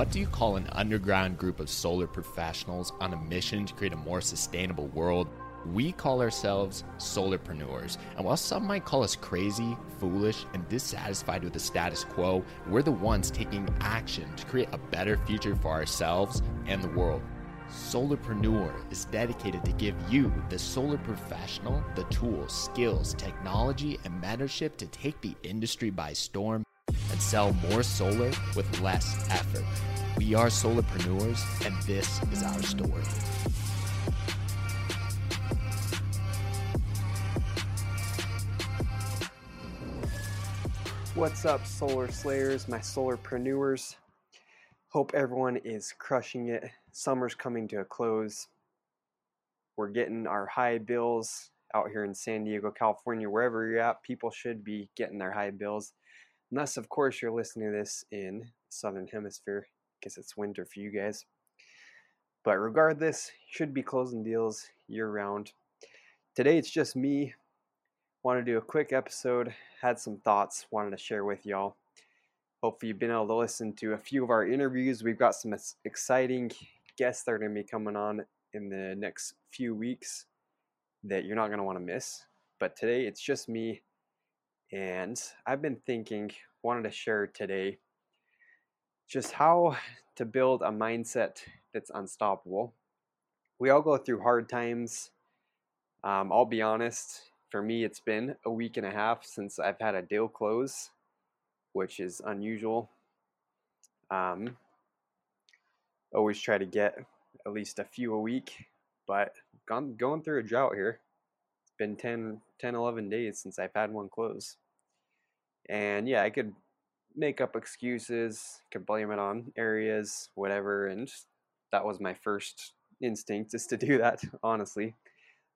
What do you call an underground group of solar professionals on a mission to create a more sustainable world? We call ourselves solarpreneurs. And while some might call us crazy, foolish, and dissatisfied with the status quo, we're the ones taking action to create a better future for ourselves and the world. Solarpreneur is dedicated to give you, the solar professional, the tools, skills, technology, and mentorship to take the industry by storm and sell more solar with less effort. We are solarpreneurs, and this is our story. What's up, Solar Slayers, my solarpreneurs? Hope everyone is crushing it. Summer's coming to a close. We're getting our high bills out here in San Diego, California, wherever you're at. People should be getting their high bills. Unless, of course, you're listening to this in Southern Hemisphere, because it's winter for you guys. But regardless, should be closing deals year round. Today it's just me. Want to do a quick episode. Had some thoughts wanted to share with y'all. Hopefully, you've been able to listen to a few of our interviews. We've got some exciting guests that are going to be coming on in the next few weeks that you're not going to want to miss. But today it's just me and I've been thinking, wanted to share today just how to build a mindset that's unstoppable. We all go through hard times. Um, I'll be honest, for me, it's been a week and a half since I've had a deal close, which is unusual. Um, always try to get at least a few a week, but gone, going through a drought here It's been 10, 10, 11 days since I've had one close. And yeah, I could make up excuses, could blame it on areas, whatever. And that was my first instinct is to do that, honestly.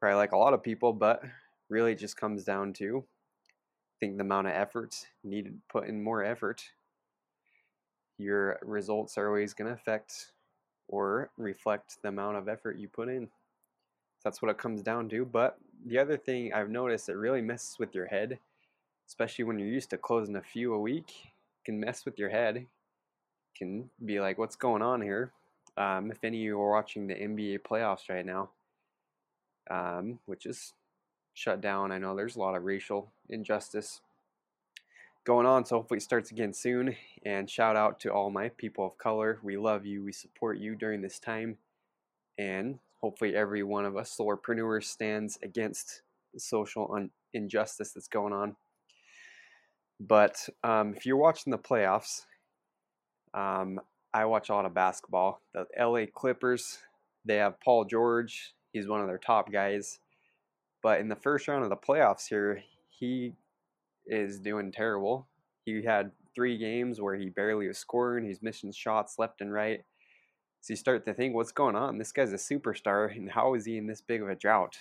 Probably like a lot of people, but really just comes down to I think the amount of effort needed put in more effort. Your results are always going to affect or reflect the amount of effort you put in. That's what it comes down to. But the other thing I've noticed that really messes with your head, especially when you're used to closing a few a week, can mess with your head. Can be like, what's going on here? Um, if any of you are watching the NBA playoffs right now, um, which is shut down, I know there's a lot of racial injustice going on, so hopefully it starts again soon. And shout out to all my people of color. We love you, we support you during this time. And hopefully every one of us solarpreneurs stands against the social un- injustice that's going on. But um, if you're watching the playoffs, um, I watch a lot of basketball. The LA Clippers, they have Paul George. He's one of their top guys. But in the first round of the playoffs here, he is doing terrible. He had three games where he barely was scoring. He's missing shots left and right. So you start to think, what's going on? This guy's a superstar, and how is he in this big of a drought?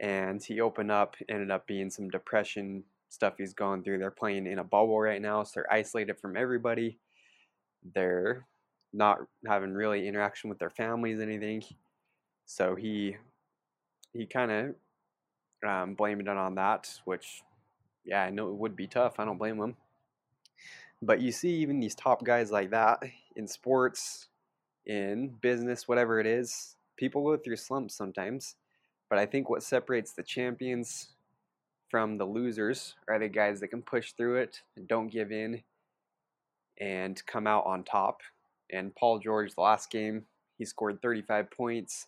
And he opened up, ended up being some depression stuff he's going through. They're playing in a bubble right now, so they're isolated from everybody. They're not having really interaction with their families, anything. So he he kind of um, blamed it on that, which yeah, I know it would be tough. I don't blame him. But you see, even these top guys like that in sports, in business, whatever it is, people go through slumps sometimes. But I think what separates the champions from the losers are the guys that can push through it and don't give in and come out on top. And Paul George, the last game, he scored 35 points.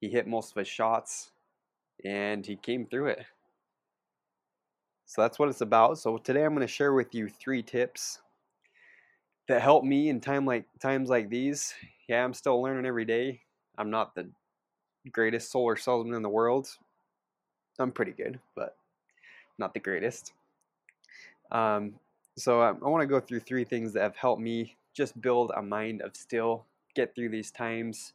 He hit most of his shots and he came through it. So that's what it's about. So today I'm going to share with you three tips that help me in time like times like these. Yeah, I'm still learning every day. I'm not the greatest solar salesman in the world. I'm pretty good, but not the greatest. Um, so I, I want to go through three things that have helped me just build a mind of still, get through these times.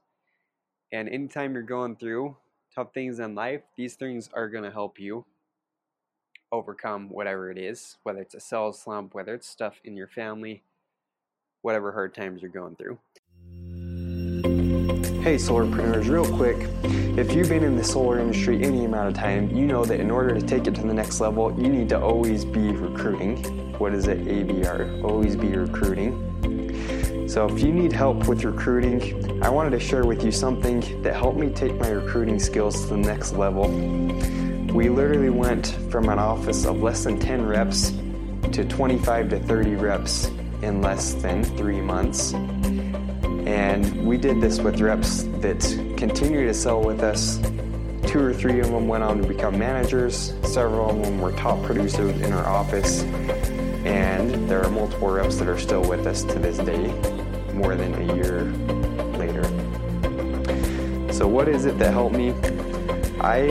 And anytime you're going through tough things in life, these things are going to help you overcome whatever it is, whether it's a sales slump, whether it's stuff in your family, whatever hard times you're going through. Hey, solarpreneurs, real quick. If you've been in the solar industry any amount of time, you know that in order to take it to the next level, you need to always be recruiting. What is it? ABR. Always be recruiting. So, if you need help with recruiting, I wanted to share with you something that helped me take my recruiting skills to the next level. We literally went from an office of less than 10 reps to 25 to 30 reps in less than three months. And we did this with reps that continue to sell with us. Two or three of them went on to become managers, several of them were top producers in our office, and there are multiple reps that are still with us to this day, more than a year later. So, what is it that helped me? I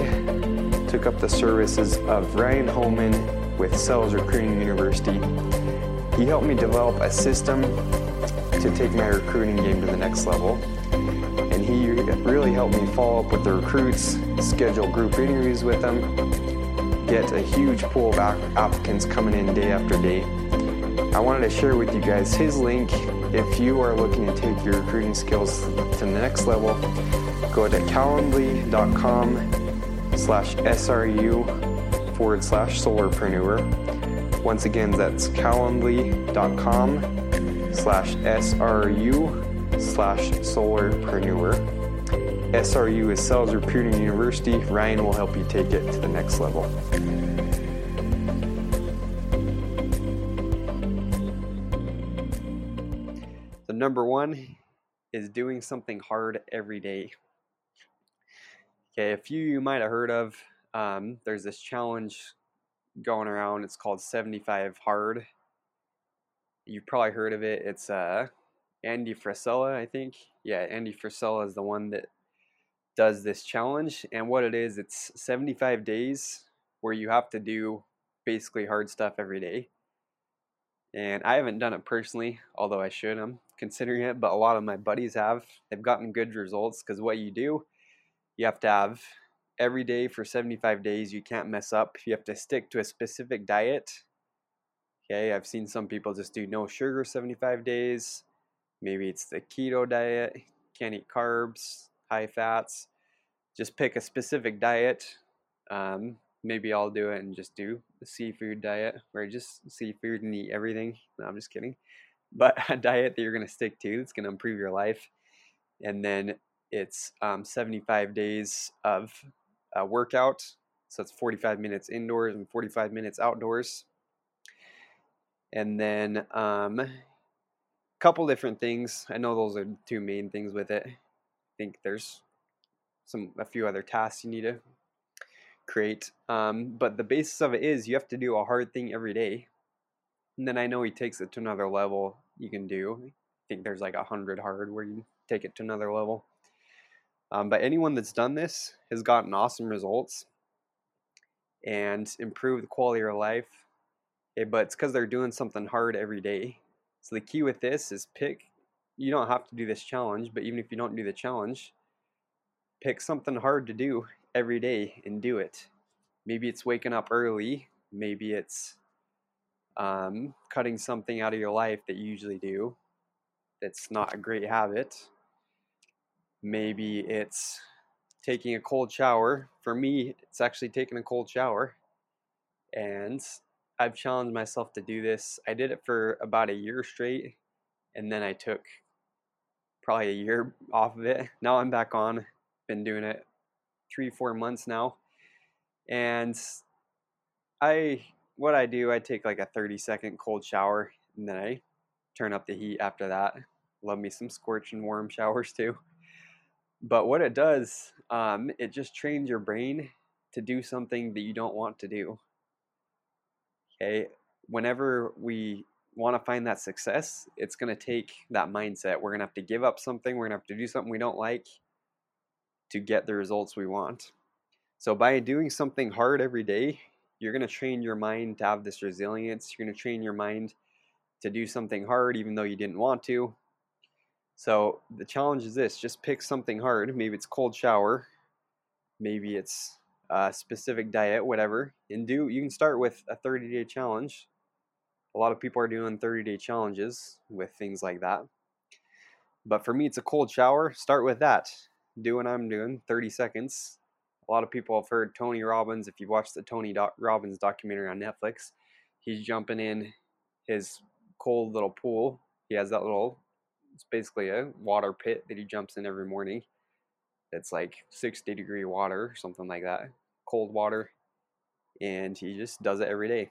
took up the services of Ryan Holman with Sales Recruiting University. He helped me develop a system to take my recruiting game to the next level. And he really helped me follow up with the recruits, schedule group interviews with them, get a huge pool of applicants coming in day after day. I wanted to share with you guys his link if you are looking to take your recruiting skills to the next level. Go to calendly.com slash SRU forward slash solarpreneur. Once again, that's calendly.com slash SRU slash solarpreneur. SRU is Sales Recruiting University. Ryan will help you take it to the next level. The number one is doing something hard every day. Okay, a few you might have heard of. Um, there's this challenge going around. It's called 75 Hard. You've probably heard of it. It's uh, Andy Frisella, I think. Yeah, Andy Frisella is the one that does this challenge. And what it is, it's 75 days where you have to do basically hard stuff every day. And I haven't done it personally, although I should. I'm considering it, but a lot of my buddies have. They've gotten good results because what you do you have to have every day for 75 days. You can't mess up. You have to stick to a specific diet. Okay, I've seen some people just do no sugar 75 days. Maybe it's the keto diet, can't eat carbs, high fats. Just pick a specific diet. Um, maybe I'll do it and just do the seafood diet where just seafood and eat everything. No, I'm just kidding. But a diet that you're going to stick to that's going to improve your life. And then it's um, 75 days of uh, workout. So it's 45 minutes indoors and 45 minutes outdoors. And then a um, couple different things. I know those are two main things with it. I think there's some a few other tasks you need to create. Um, but the basis of it is you have to do a hard thing every day. And then I know he takes it to another level you can do. I think there's like a hundred hard where you take it to another level. Um, but anyone that's done this has gotten awesome results and improved the quality of life. Okay, but it's because they're doing something hard every day. So the key with this is pick. You don't have to do this challenge, but even if you don't do the challenge, pick something hard to do every day and do it. Maybe it's waking up early. Maybe it's um, cutting something out of your life that you usually do that's not a great habit Maybe it's taking a cold shower. For me, it's actually taking a cold shower. And I've challenged myself to do this. I did it for about a year straight, and then I took probably a year off of it. Now I'm back on. Been doing it three, four months now. And I, what I do, I take like a 30 second cold shower, and then I turn up the heat after that. Love me some scorching warm showers too. But what it does, um, it just trains your brain to do something that you don't want to do. Okay, whenever we want to find that success, it's going to take that mindset. We're going to have to give up something, we're going to have to do something we don't like to get the results we want. So, by doing something hard every day, you're going to train your mind to have this resilience. You're going to train your mind to do something hard even though you didn't want to. So the challenge is this: just pick something hard. Maybe it's cold shower, maybe it's a specific diet, whatever, and do. You can start with a 30 day challenge. A lot of people are doing 30 day challenges with things like that. But for me, it's a cold shower. Start with that. Do what I'm doing, 30 seconds. A lot of people have heard Tony Robbins. If you've watched the Tony Robbins documentary on Netflix, he's jumping in his cold little pool. He has that little It's basically a water pit that he jumps in every morning. It's like 60 degree water, something like that, cold water. And he just does it every day.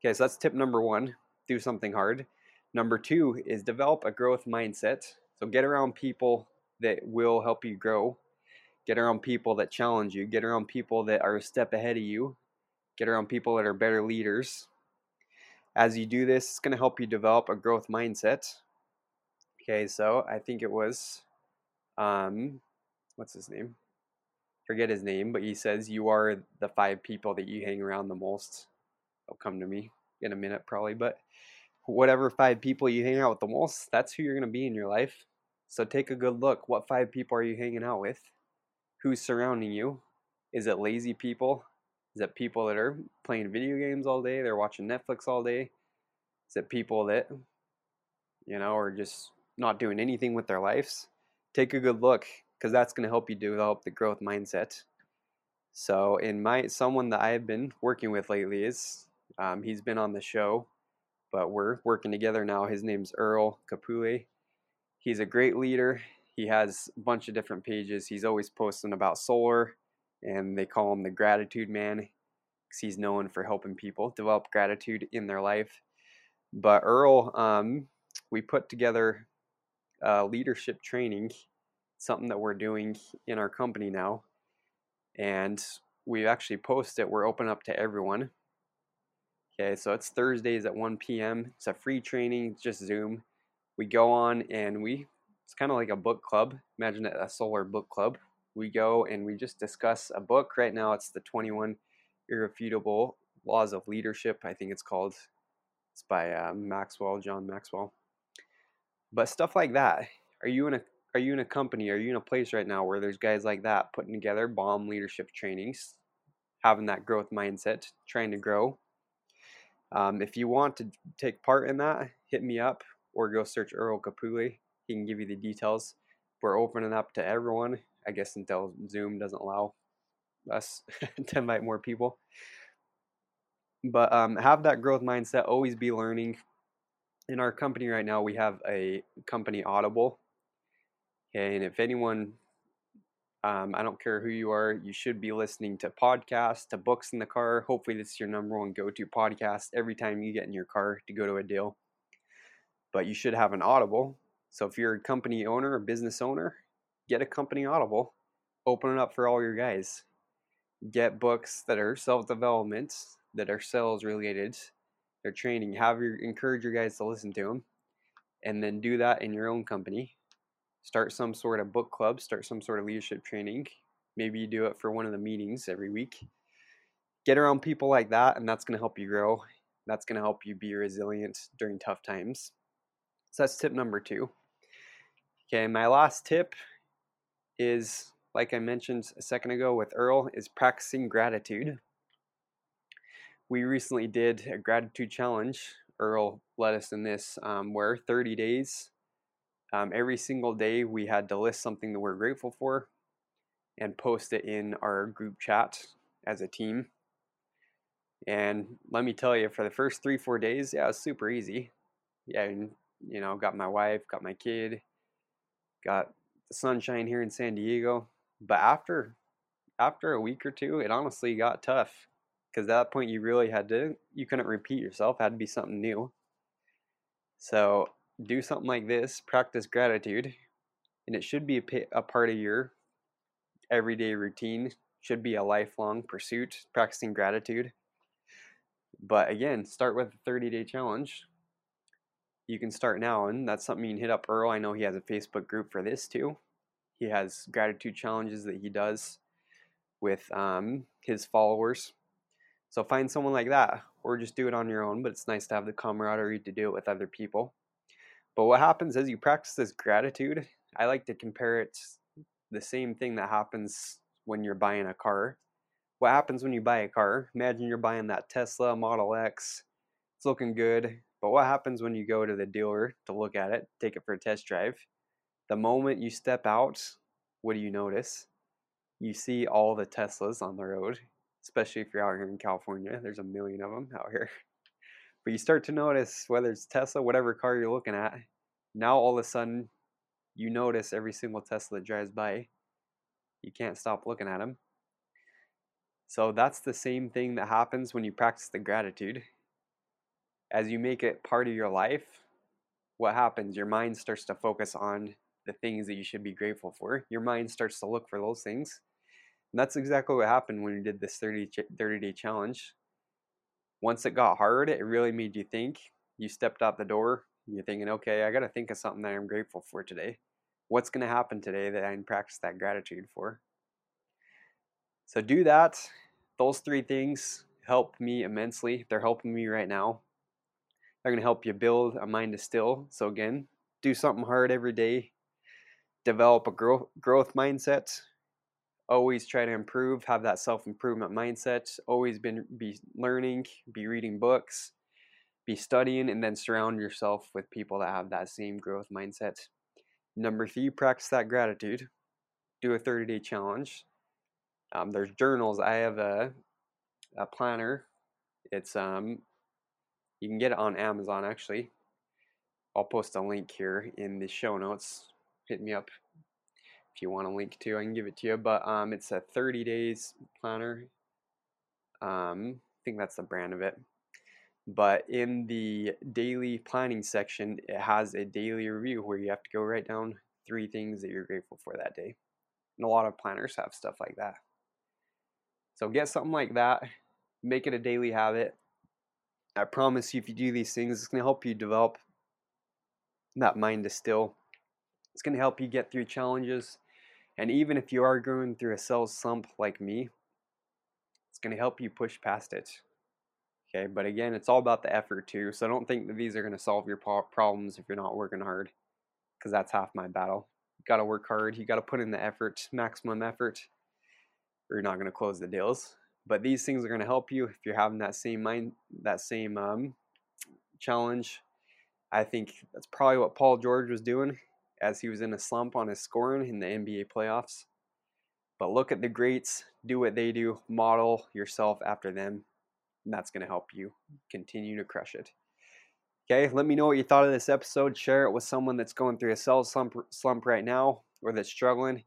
Okay, so that's tip number one do something hard. Number two is develop a growth mindset. So get around people that will help you grow. Get around people that challenge you. Get around people that are a step ahead of you. Get around people that are better leaders. As you do this, it's going to help you develop a growth mindset. Okay, so I think it was, um, what's his name? Forget his name, but he says you are the five people that you hang around the most. They'll come to me in a minute, probably, but whatever five people you hang out with the most, that's who you're going to be in your life. So take a good look. What five people are you hanging out with? Who's surrounding you? Is it lazy people? Is it people that are playing video games all day? They're watching Netflix all day? Is it people that, you know, are just not doing anything with their lives? Take a good look because that's going to help you develop the growth mindset. So, in my someone that I've been working with lately is um, he's been on the show, but we're working together now. His name's Earl Kapule. He's a great leader. He has a bunch of different pages. He's always posting about solar and they call him the gratitude man because he's known for helping people develop gratitude in their life. But Earl, um, we put together leadership training, something that we're doing in our company now, and we actually post it. We're open up to everyone. Okay, so it's Thursdays at 1 p.m. It's a free training, just Zoom. We go on and we, it's kind of like a book club. Imagine a solar book club we go and we just discuss a book. Right now, it's the 21 Irrefutable Laws of Leadership. I think it's called. It's by uh, Maxwell, John Maxwell. But stuff like that. Are you in a are you in a company? Are you in a place right now where there's guys like that putting together bomb leadership trainings, having that growth mindset, trying to grow? Um, if you want to take part in that, hit me up or go search Earl Capuli. He can give you the details. We're opening up to everyone. I guess until Zoom doesn't allow us to invite more people. But um, have that growth mindset, always be learning. In our company right now, we have a company Audible. And if anyone, um, I don't care who you are, you should be listening to podcasts, to books in the car. Hopefully, this is your number one go to podcast every time you get in your car to go to a deal. But you should have an Audible. So if you're a company owner or business owner, get a company audible, open it up for all your guys. Get books that are self development, that are sales related, they're training. Have your encourage your guys to listen to them, and then do that in your own company. Start some sort of book club. Start some sort of leadership training. Maybe you do it for one of the meetings every week. Get around people like that, and that's going to help you grow. That's going to help you be resilient during tough times. So that's tip number two. Okay, my last tip is, like I mentioned a second ago with Earl, is practicing gratitude. We recently did a gratitude challenge. Earl led us in this, um, where 30 days, um, every single day, we had to list something that we're grateful for and post it in our group chat as a team. And let me tell you, for the first three, four days, yeah, it was super easy. Yeah, and, you know, got my wife, got my kid, got the sunshine here in San Diego. But after after a week or two, it honestly got tough because at that point you really had to you couldn't repeat yourself. It had to be something new. So do something like this. Practice gratitude, and it should be a, a part of your everyday routine. Should be a lifelong pursuit. Practicing gratitude. But again, start with a 30 day challenge you can start now, and that's something you can hit up Earl. I know he has a Facebook group for this too. He has gratitude challenges that he does with um, his followers. So find someone like that, or just do it on your own. But it's nice to have the camaraderie to do it with other people. But what happens as you practice this gratitude, I like to compare it the same thing that happens when you're buying a car. What happens when you buy a car? Imagine you're buying that Tesla Model X. It's looking good. But what happens when you go to the dealer to look at it, take it for a test drive? The moment you step out, what do you notice? You see all the Teslas on the road, especially if you're out here in California. There's a million of them out here. But you start to notice whether it's Tesla, whatever car you're looking at, Now all of a sudden, you notice every single Tesla that drives by. You can't stop looking at them. So that's the same thing that happens when you practice the gratitude. As you make it part of your life, what happens? Your mind starts to focus on the things that you should be grateful for. Your mind starts to look for those things. And that's exactly what happened when we did this 30, 30 day challenge. Once it got hard, it really made you think. You stepped out the door, you're thinking, okay, I got to think of something that I'm grateful for today. What's going to happen today that I can practice that gratitude for? So do that. Those three things help me immensely. They're helping me right now. They're going to help you build a mind to still. So again, do something hard every day. Develop a growth growth mindset. Always try to improve. Have that self improvement mindset. Always been be learning. Be reading books be studying and then surround yourself with people that have that same growth mindset. Number three, practice that gratitude. Do a 30 day challenge. Um, there's journals. I have a, a planner. It's um, you can get it on Amazon actually. I'll post a link here in the show notes. Hit me up if you want a link to. I can give it to you. But um, it's a 30 days planner. Um, I think that's the brand of it. But in the daily planning section, it has a daily review where you have to go write down three things that you're grateful for that day. And a lot of planners have stuff like that. So get something like that, make it a daily habit. I promise you, if you do these things, it's going to help you develop that mind to still. It's going to help you get through challenges. And even if you are going through a sales slump like me, it's going to help you push past it. Okay, but again, it's all about the effort too. So don't think that these are going to solve your problems if you're not working hard, because that's half my battle. You got to work hard. You got to put in the effort, maximum effort, or you're not going to close the deals. But these things are going to help you if you're having that same mind, that same um, challenge. I think that's probably what Paul George was doing as he was in a slump on his scoring in the NBA playoffs. But look at the greats, do what they do, model yourself after them and that's going to help you continue to crush it. Okay, let me know what you thought of this episode. Share it with someone that's going through a sales slump, slump right now or that's struggling.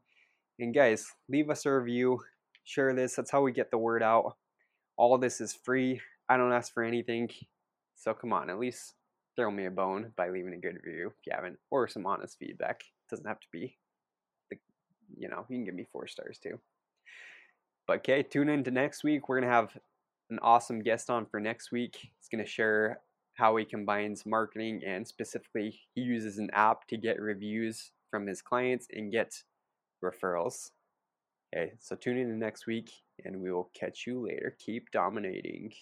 And guys, leave us a review. Share this. That's how we get the word out. All this is free. I don't ask for anything. So come on, at least throw me a bone by leaving a good review if you haven't, or some honest feedback. It doesn't have to be, the, you know, you can give me four stars too. But okay, tune in to next week. We're gonna have an awesome guest on for next week. He's to share how he combines marketing and specifically he uses an app to get reviews from his clients and get referrals. Okay, so tune in next week and we will catch you later. Keep dominating.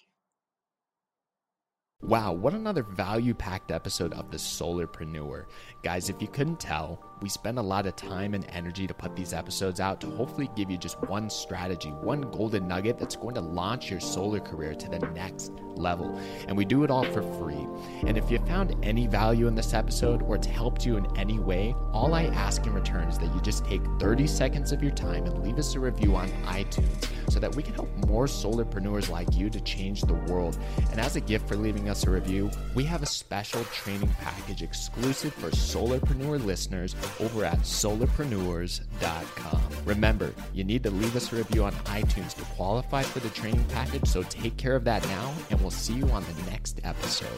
Wow, what another value packed episode of The Solarpreneur. Guys, if you couldn't tell, we spend a lot of time and energy to put these episodes out to hopefully give you just one strategy, one golden nugget that's going to launch your solar career to the next level. And we do it all for free. And if you found any value in this episode or it's helped you in any way, all I ask in return is that you just take 30 seconds of your time and leave us a review on iTunes so that we can help more solarpreneurs like you to change the world. And as a gift for leaving us a review, we have a special training package exclusive for solarpreneur listeners over at solarpreneurs.com. Remember, you need to leave us a review on iTunes to qualify for the training package, so take care of that now, and we'll see you on the next episode.